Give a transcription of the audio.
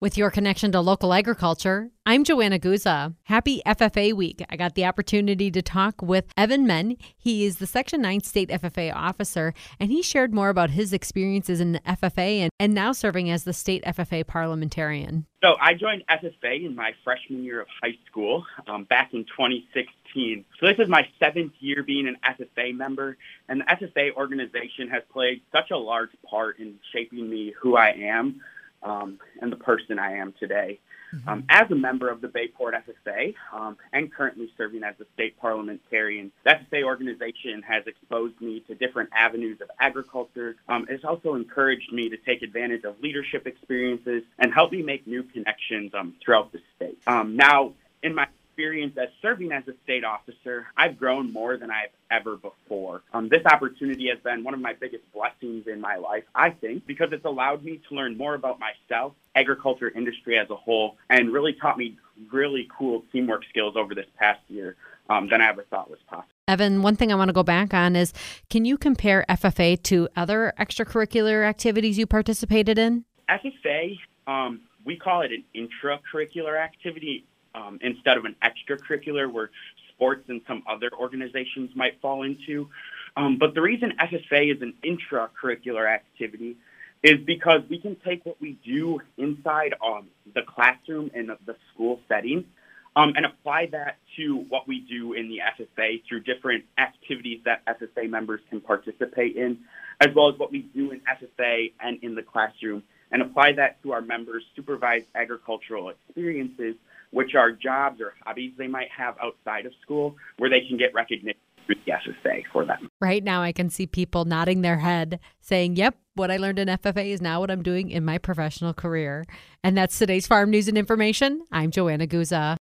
With your connection to local agriculture, I'm Joanna Guza. Happy FFA week. I got the opportunity to talk with Evan Men. He is the Section 9 State FFA officer, and he shared more about his experiences in FFA and, and now serving as the state FFA parliamentarian. So I joined FFA in my freshman year of high school um, back in 2016. So this is my seventh year being an FFA member, and the FFA organization has played such a large part in shaping me who I am um, and the person I am today. Mm-hmm. Um, as a member of the Bayport FFA um, and currently serving as a state parliamentarian, the FFA organization has exposed me to different avenues of agriculture. Um, it's also encouraged me to take advantage of leadership experiences and help me make new connections um, throughout the state. Um, now, in my experience as serving as a state officer, I've grown more than I've ever before. Um, this opportunity has been one of my biggest blessings in my life, I think, because it's allowed me to learn more about myself, agriculture industry as a whole, and really taught me really cool teamwork skills over this past year um, than I ever thought was possible. Evan, one thing I want to go back on is can you compare FFA to other extracurricular activities you participated in? FFA, um, we call it an intracurricular activity um, instead of an extracurricular where sports and some other organizations might fall into. Um, but the reason FFA is an intracurricular activity is because we can take what we do inside um, the classroom and the school setting um, and apply that to what we do in the FFA through different activities that FFA members can participate in, as well as what we do in FFA and in the classroom, and apply that to our members' supervised agricultural experiences which are jobs or hobbies they might have outside of school where they can get recognition through the FFA for them. Right now, I can see people nodding their head saying, Yep, what I learned in FFA is now what I'm doing in my professional career. And that's today's Farm News and Information. I'm Joanna Guza.